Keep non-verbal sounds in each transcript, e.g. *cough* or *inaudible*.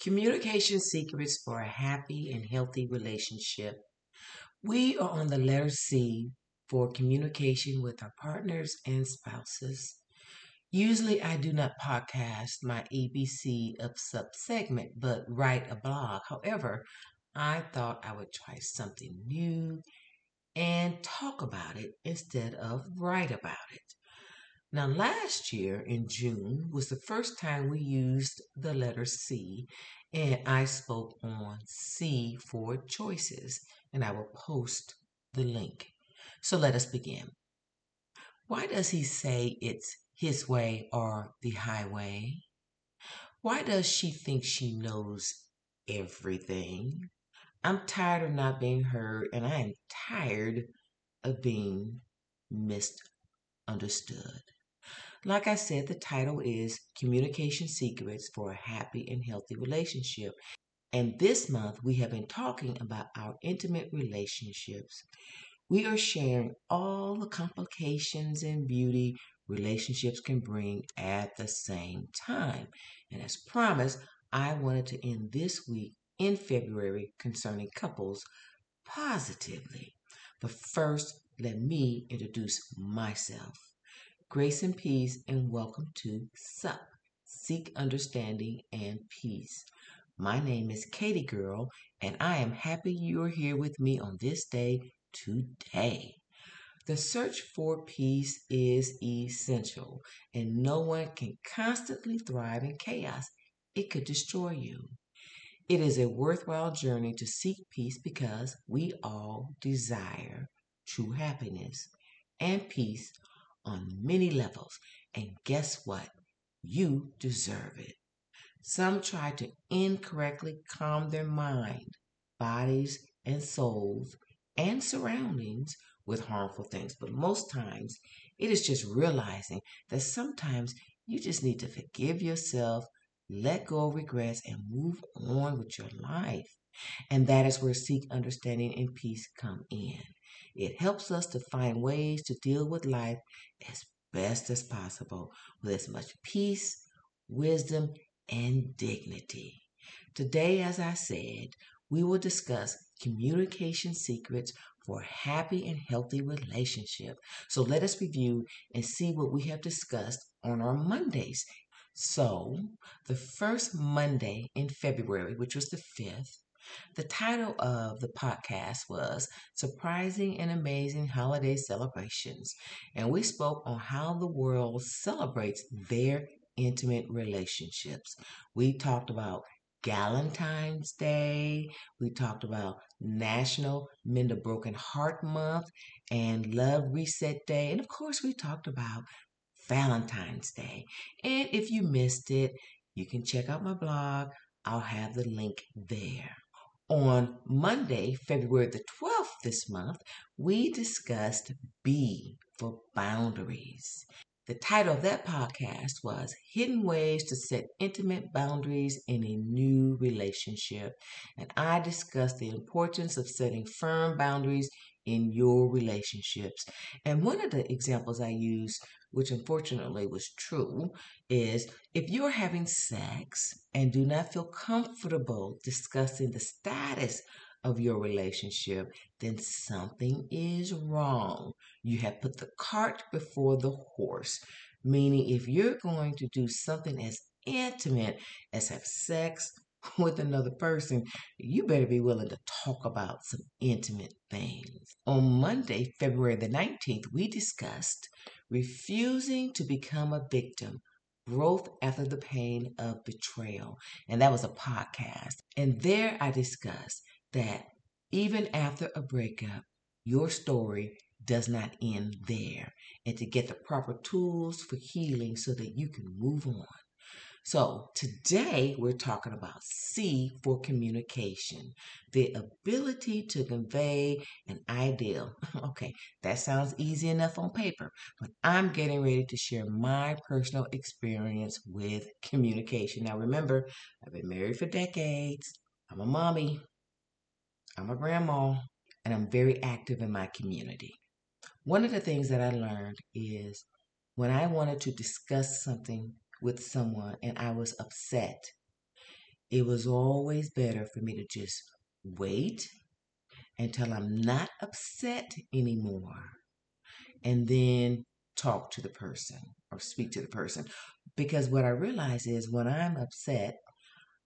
Communication Secrets for a Happy and Healthy Relationship. We are on the letter C for communication with our partners and spouses. Usually, I do not podcast my ABC of SUP segment, but write a blog. However, I thought I would try something new and talk about it instead of write about it. Now, last year in June was the first time we used the letter C, and I spoke on C for choices, and I will post the link. So let us begin. Why does he say it's his way or the highway? Why does she think she knows everything? I'm tired of not being heard, and I am tired of being misunderstood. Like I said, the title is Communication Secrets for a Happy and Healthy Relationship. And this month we have been talking about our intimate relationships. We are sharing all the complications and beauty relationships can bring at the same time. And as promised, I wanted to end this week in February concerning couples positively. But first, let me introduce myself. Grace and peace, and welcome to SUP Seek Understanding and Peace. My name is Cadeegirl, and I am happy you are here with me on this day today. The search for peace is essential, and no one can constantly thrive in chaos. It could destroy you. It is a worthwhile journey to seek peace because we all desire true happiness and peace on many levels. And guess what? You deserve it. Some try to incorrectly calm their mind, bodies, and souls and surroundings with harmful things. But most times, it is just realizing that sometimes you just need to forgive yourself, let go of regrets, and move on with your life. And that is where seek understanding and peace come in. It helps us to find ways to deal with life as best as possible with as much peace, wisdom, and dignity. Today, as I said, we will discuss communication secrets for happy and healthy relationship. So let us review and see what we have discussed on our Mondays. So, the first Monday in February, which was the 5th, the title of the podcast was Surprising and Amazing Holiday Celebrations, and we spoke on how the world celebrates their intimate relationships. We talked about Valentine's Day, we talked about National Mend a Broken Heart Month and Love Reset Day, and of course, we talked about Valentine's Day. And if you missed it, you can check out my blog. I'll have the link there. On Monday, February the 12th this month, we discussed B for boundaries. The title of that podcast was Hidden Ways to Set Intimate Boundaries in a New Relationship. And I discussed the importance of setting firm boundaries in your relationships. And one of the examples I use, which unfortunately was true, is if you're having sex and do not feel comfortable discussing the status of your relationship, then something is wrong. You have put the cart before the horse. Meaning, if you're going to do something as intimate as have sex *laughs* with another person, you better be willing to talk about some intimate things. On Monday, February the 19th, we discussed refusing to become a victim growth after the pain of betrayal. And that was a podcast. And there I discussed that even after a breakup, your story does not end there. And to get the proper tools for healing so that you can move on. So today we're talking about C for communication, the ability to convey an ideal. *laughs* okay, that sounds easy enough on paper, but I'm getting ready to share my personal experience with communication. Now remember, I've been married for decades. I'm a mommy. I'm a grandma, and I'm very active in my community. One of the things that I learned is when I wanted to discuss something with someone and I was upset, it was always better for me to just wait until I'm not upset anymore and then talk to the person or speak to the person. Because what I realize is when I'm upset,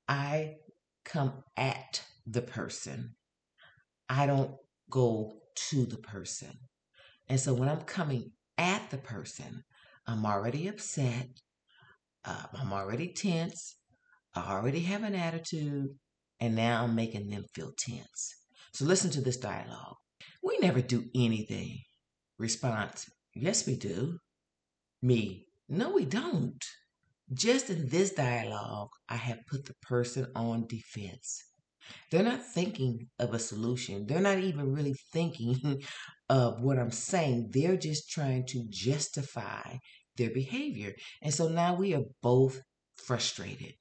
I come at the person. I don't go to the person. And so when I'm coming at the person, I'm already upset. Uh, I'm already tense. I already have an attitude. And now I'm making them feel tense. So listen to this dialogue. We never do anything. Response Yes, we do. Me No, we don't. Just in this dialogue, I have put the person on defense. They're not thinking of a solution. They're not even really thinking *laughs* of what I'm saying. They're just trying to justify their behavior. And so now we are both frustrated.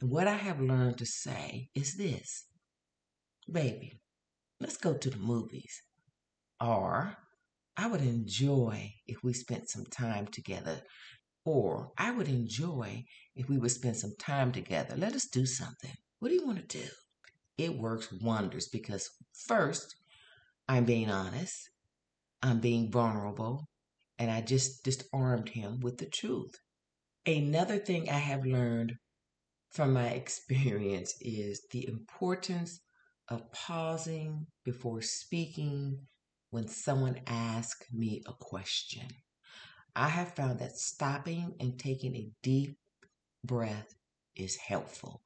And what I have learned to say is this Baby, let's go to the movies. Or I would enjoy if we spent some time together. Or I would enjoy if we would spend some time together. Let us do something. What do you want to do? It works wonders because first, I'm being honest, I'm being vulnerable, and I just disarmed him with the truth. Another thing I have learned from my *laughs* experience is the importance of pausing before speaking when someone asks me a question. I have found that stopping and taking a deep breath is helpful.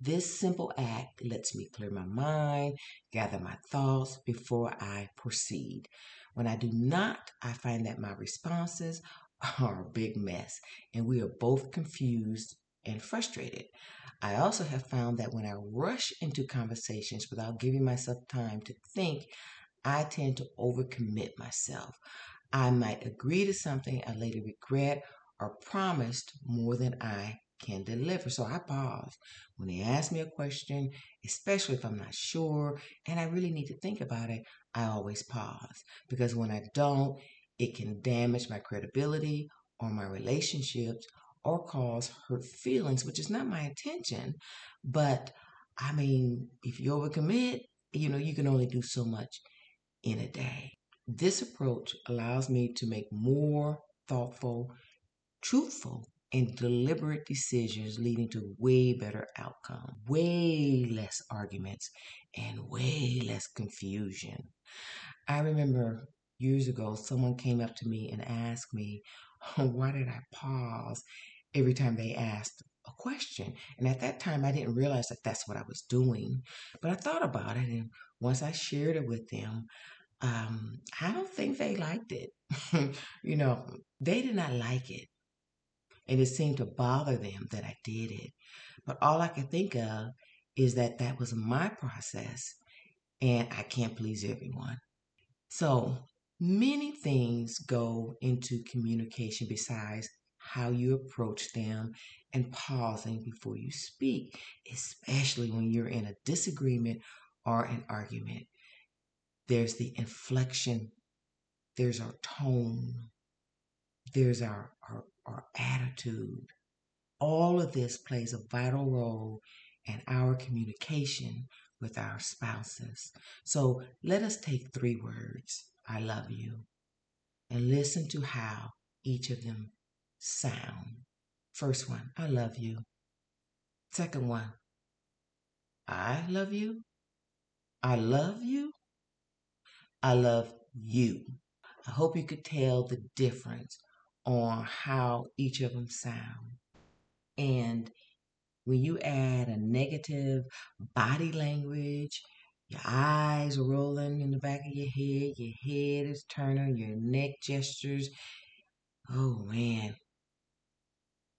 This simple act lets me clear my mind, gather my thoughts before I proceed. When I do not, I find that my responses *laughs* are a big mess and we are both confused and frustrated. I also have found that when I rush into conversations without giving myself time to think, I tend to overcommit myself. I might agree to something I later regret or promised more than I can deliver. So I pause when they ask me a question, especially if I'm not sure and I really need to think about it. I always pause because when I don't, it can damage my credibility or my relationships or cause hurt feelings, which is not my intention. But I mean, if you overcommit, you know, you can only do so much in a day. This approach allows me to make more thoughtful, truthful, and deliberate decisions leading to way better outcome, way less arguments, and way less confusion. I remember years ago someone came up to me and asked me, why did I pause every time they asked a question? And at that time, I didn't realize that that's what I was doing. But I thought about it, and once I shared it with them, um, I don't think they liked it. *laughs* you know, they did not like it. And it seemed to bother them that I did it. But all I could think of is that that was my process and I can't please everyone. So many things go into communication besides how you approach them and pausing before you speak, especially when you're in a disagreement or an argument. There's the inflection, there's our tone, there's our, our, our attitude. All of this plays a vital role in our communication with our spouses. So let us take three words I love you and listen to how each of them sound. First one, I love you. Second one, I love you. I love you. I love you. I hope you could tell the difference on how each of them sound. And when you add a negative body language, your eyes rolling in the back of your head, your head is turning, your neck gestures. Oh man,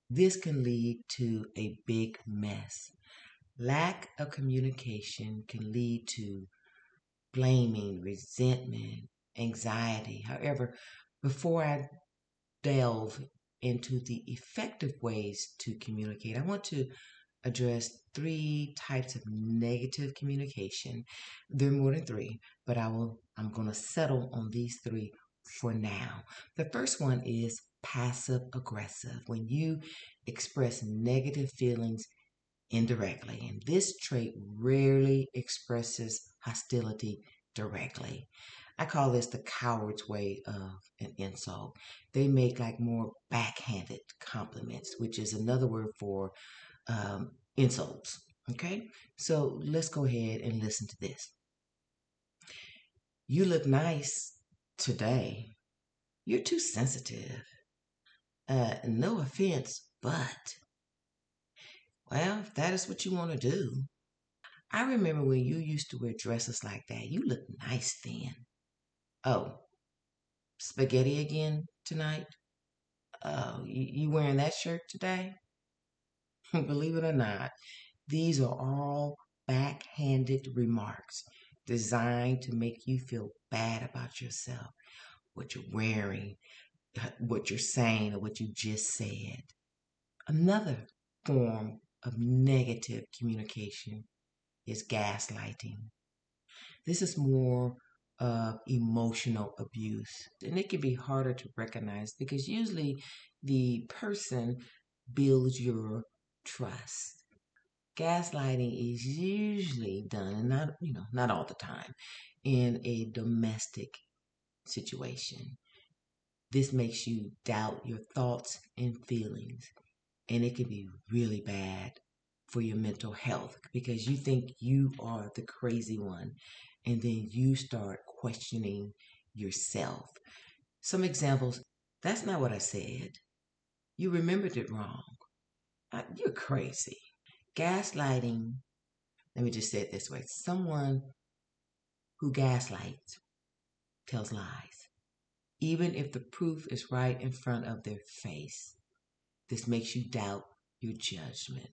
this can lead to a big mess. Lack of communication can lead to blaming, resentment, anxiety. However, before I delve into the effective ways to communicate, I want to address three types of negative communication. There are more than three, but I will I'm going to settle on these three for now. The first one is passive aggressive. When you express negative feelings indirectly. And this trait rarely expresses hostility directly. I call this the coward's way of an insult. They make like more backhanded compliments, which is another word for um, insults. Okay, so let's go ahead and listen to this. You look nice today. You're too sensitive. Uh, no offense, but, well, if that is what you want to do. I remember when you used to wear dresses like that. You looked nice then. Oh, spaghetti again tonight? Oh, you, you wearing that shirt today? *laughs* Believe it or not, these are all backhanded remarks designed to make you feel bad about yourself, what you're wearing, *laughs* what you're saying, or what you just said. Another form of negative communication is gaslighting. This is more of emotional abuse, and it can be harder to recognize because usually the person builds your trust. Gaslighting is usually done, and not you know not all the time, in a domestic situation. This makes you doubt your thoughts and feelings, and it can be really bad for your mental health because you think you are the crazy one, and then you start questioning yourself. Some examples that's not what I said. You remembered it wrong. You're crazy. Gaslighting, let me just say it this way someone who gaslights tells lies, even if the proof is right in front of their face. This makes you doubt your judgment,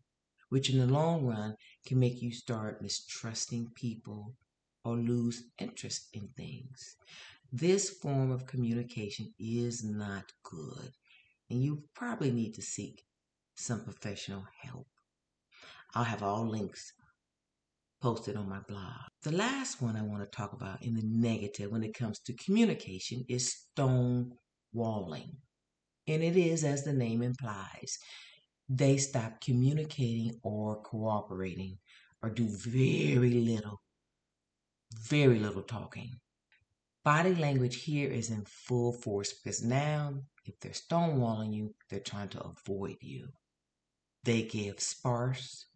which in the long run can make you start mistrusting people or lose interest in things. This form of communication is not good, and you probably need to seek some professional help. I'll have all links posted on my blog. The last one I want to talk about in the negative when it comes to communication is stonewalling. And it is, as the name implies, they stop communicating or cooperating or do very little, very little talking. Body language here is in full force because now, if they're stonewalling you, they're trying to avoid you. They give sparse,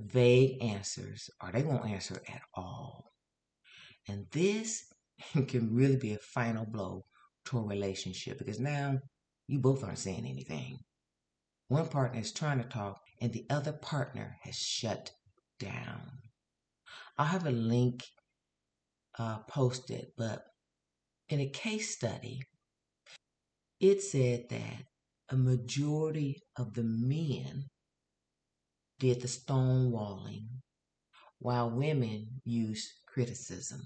vague answers, or they won't answer at all. And this *laughs* can really be a final blow to a relationship because now you both aren't saying anything. One partner is trying to talk, and the other partner has shut down. I'll have a link uh, posted, but in a case study, it said that a majority of the men did the stonewalling, while women used criticism.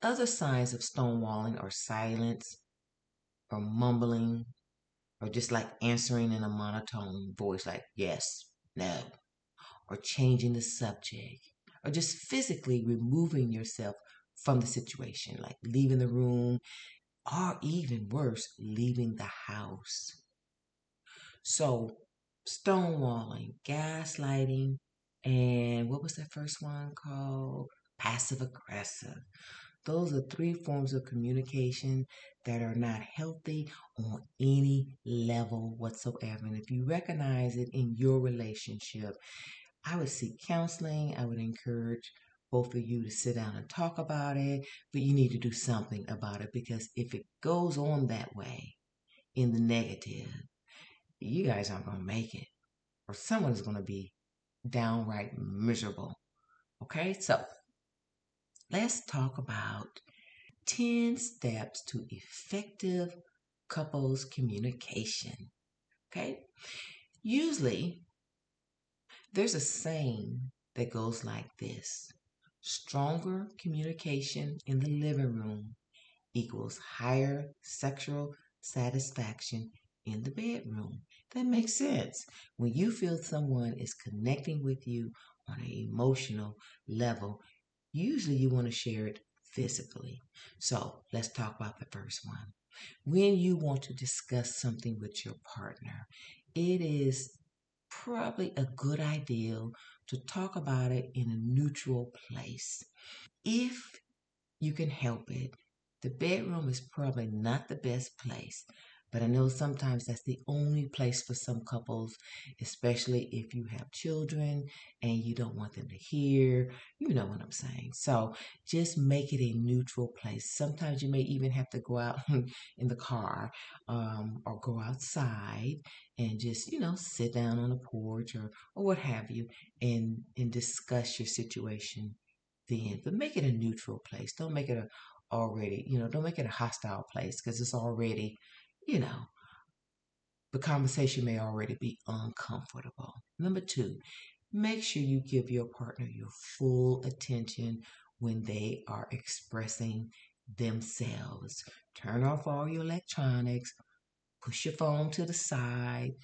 Other signs of stonewalling are silence or mumbling or just like answering in a monotone voice like yes, no, or changing the subject or just physically removing yourself from the situation, like leaving the room or even worse, leaving the house. So stonewalling, gaslighting, and what was that first one called? Passive aggressive. Those are three forms of communication that are not healthy on any level whatsoever. And if you recognize it in your relationship, I would seek counseling. I would encourage both of you to sit down and talk about it, but you need to do something about it because if it goes on that way in the negative, you guys aren't going to make it, or someone is going to be downright miserable. Okay, so let's talk about 10 steps to effective couples communication. Okay, usually there's a saying that goes like this stronger communication in the living room equals higher sexual satisfaction in the bedroom. That makes sense. When you feel someone is connecting with you on an emotional level, usually you want to share it physically. So let's talk about the first one. When you want to discuss something with your partner, it is probably a good idea to talk about it in a neutral place. If you can help it, the bedroom is probably not the best place, but I know sometimes that's the only place for some couples, especially if you have children and you don't want them to hear. You know what I'm saying. So just make it a neutral place. Sometimes you may even have to go out *laughs* in the car um, or go outside and just, you know, sit down on the porch or, or what have you and, and discuss your situation then. But make it a neutral place. Don't make it a already, you know, don't make it a hostile place because it's already you know, the conversation may already be uncomfortable. Number two, make sure you give your partner your full attention when they are expressing themselves. Turn off all your electronics, push your phone to the side,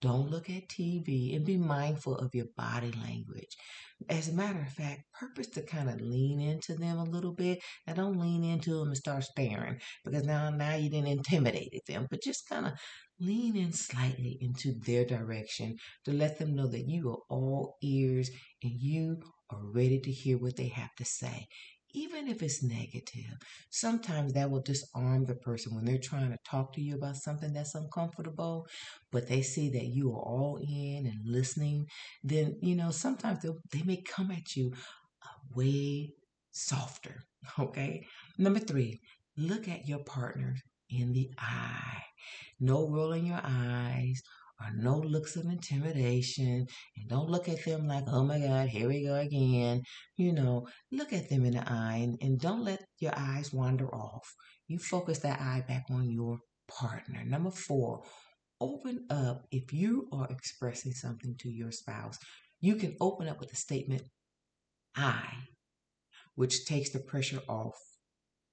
don't look at TV and be mindful of your body language. As a matter of fact, purpose to kind of lean into them a little bit. Now don't lean into them and start staring because now now you didn't intimidate them, but just kind of lean in slightly into their direction to let them know that you are all ears and you are ready to hear what they have to say even if it's negative, sometimes that will disarm the person when they're trying to talk to you about something that's uncomfortable, but they see that you are all in and listening, then, you know, sometimes they may come at you way softer. *laughs* Okay. Number three, look at your partner in the eye. No rolling your eyes or no looks of intimidation and don't look at them like, oh my God, here we go again. You know, look at them in the eye and, and don't let your eyes wander off. You focus that eye back on your partner. Number four, open up if you are expressing something to your spouse. You can open up with the statement, I, which takes the pressure off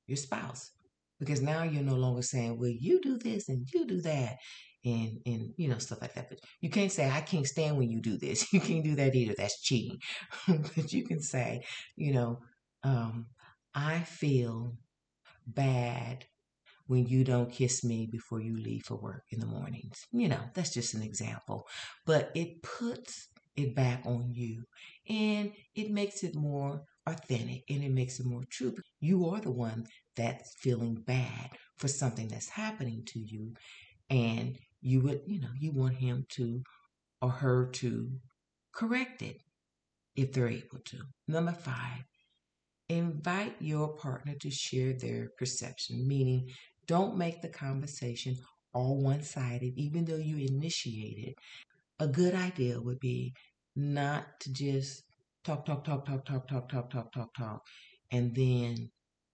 your spouse because now you're no longer saying, well, you do this and you do that and and you know stuff like that. But you can't say I can't stand when you do this. *laughs* You can't do that either. That's cheating. *laughs* but you can say, you know, um, I feel bad when you don't kiss me before you leave for work in the mornings. You know, that's just an example. But it puts it back on you and it makes it more authentic and it makes it more true. You are the one that's feeling bad for something that's happening to you. And you would, you know, you want him to or her to correct it if they're able to. Number five, invite your partner to share their perception, meaning don't make the conversation all one sided, even though you initiate it. A good idea would be not to just talk, talk, talk, talk, talk, talk, talk, talk, talk, talk, and then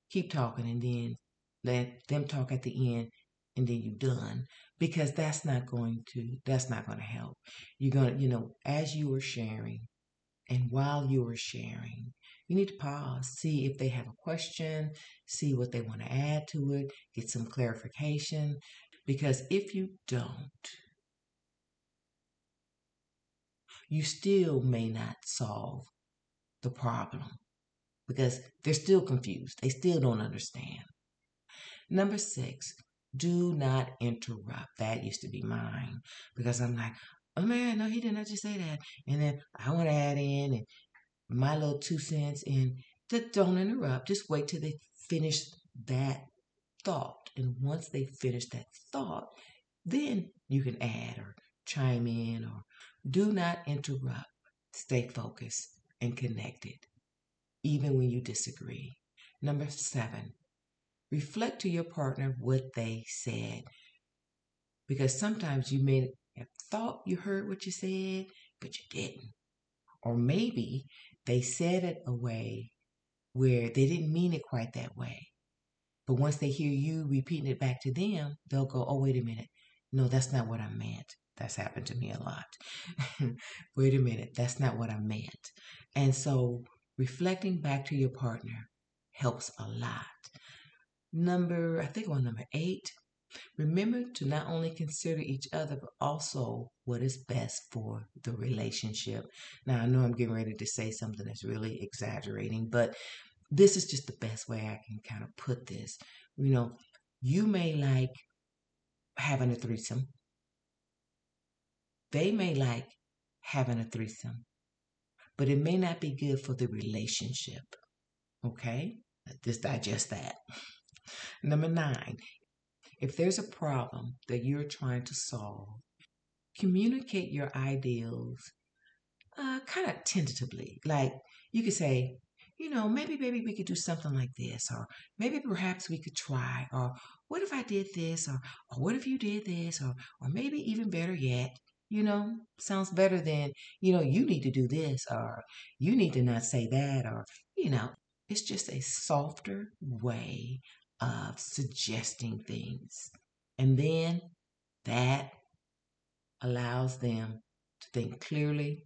keep talking and then let them talk at the end and then you're done because that's not going to that's not going to help. You're going to you know as you are sharing and while you are sharing you need to pause see if they have a question see what they want to add to it get some clarification because if you don't you still may not solve the problem because they're still confused they still don't understand. Number six do not interrupt. That used to be mine because I'm like, oh man, no, he didn't just say that. And then I want to add in and my little two cents and just don't interrupt. Just wait till they finish that thought. And once they finish that thought, then you can add or chime in or do not interrupt. Stay focused and connected, even when you disagree. Number seven, reflect to your partner what they said. Because sometimes you may have thought you heard what you said, but you didn't. Or maybe they said it a way where they didn't mean it quite that way. But once they hear you repeating it back to them, they'll go, oh, wait a minute. No, that's not what I meant. That's happened to me a lot. *laughs* wait a minute. That's not what I meant. And so reflecting back to your partner helps a lot. Number, I think on number eight, remember to not only consider each other, but also what is best for the relationship. Now, I know I'm getting ready to say something that's really exaggerating, but this is just the best way I can kind of put this. You know, you may like having a threesome, they may like having a threesome, but it may not be good for the relationship. Okay? Just digest that. Number nine, if there's a problem that you're trying to solve, communicate your ideals uh, kind of tentatively. Like you could say, you know, maybe, maybe we could do something like this, or maybe perhaps we could try, or what if I did this, or, or what if you did this, or, or maybe even better yet, you know, sounds better than, you know, you need to do this, or you need to not say that, or, you know, it's just a softer way of suggesting things. And then that allows them to think clearly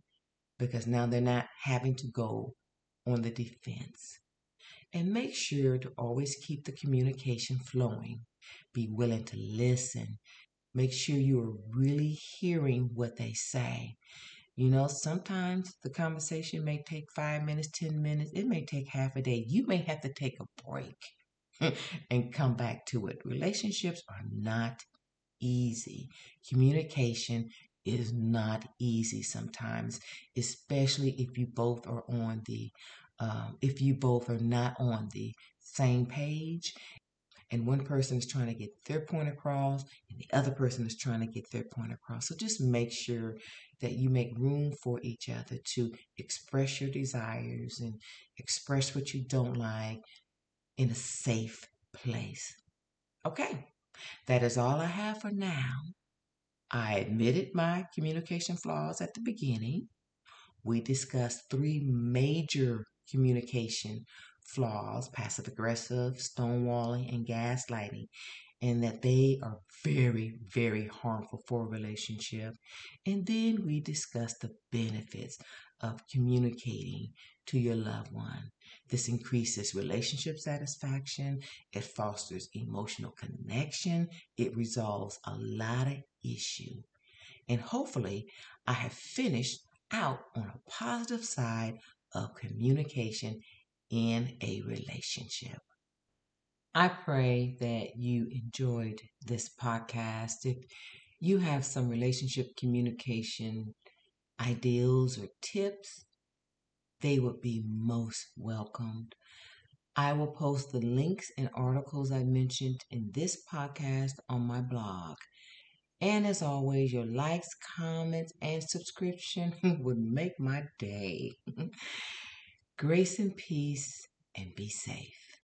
because now they're not having to go on the defense. And make sure to always keep the communication flowing. Be willing to listen. Make sure you are really hearing what they say. You know, sometimes the conversation may take five minutes, 10 minutes, it may take half a day. You may have to take a break *laughs* and come back to it. Relationships are not easy. Communication is not easy sometimes, especially if you both are on the um, if you both are not on the same page and one person is trying to get their point across and the other person is trying to get their point across. So just make sure that you make room for each other to express your desires and express what you don't like in a safe place. Okay, that is all I have for now. I admitted my communication flaws at the beginning. We discussed three major communication flaws passive aggressive, stonewalling, and gaslighting and that they are very, very harmful for a relationship. And then we discussed the benefits of communicating to your loved one. This increases relationship satisfaction, it fosters emotional connection, it resolves a lot of issue. And hopefully, I have finished out on a positive side of communication in a relationship. I pray that you enjoyed this podcast. If you have some relationship communication ideals or tips, they would be most welcomed. I will post the links and articles I mentioned in this podcast on my blog. And as always, your likes, comments, and subscription *laughs* would make my day. *laughs* Grace and peace, and be safe.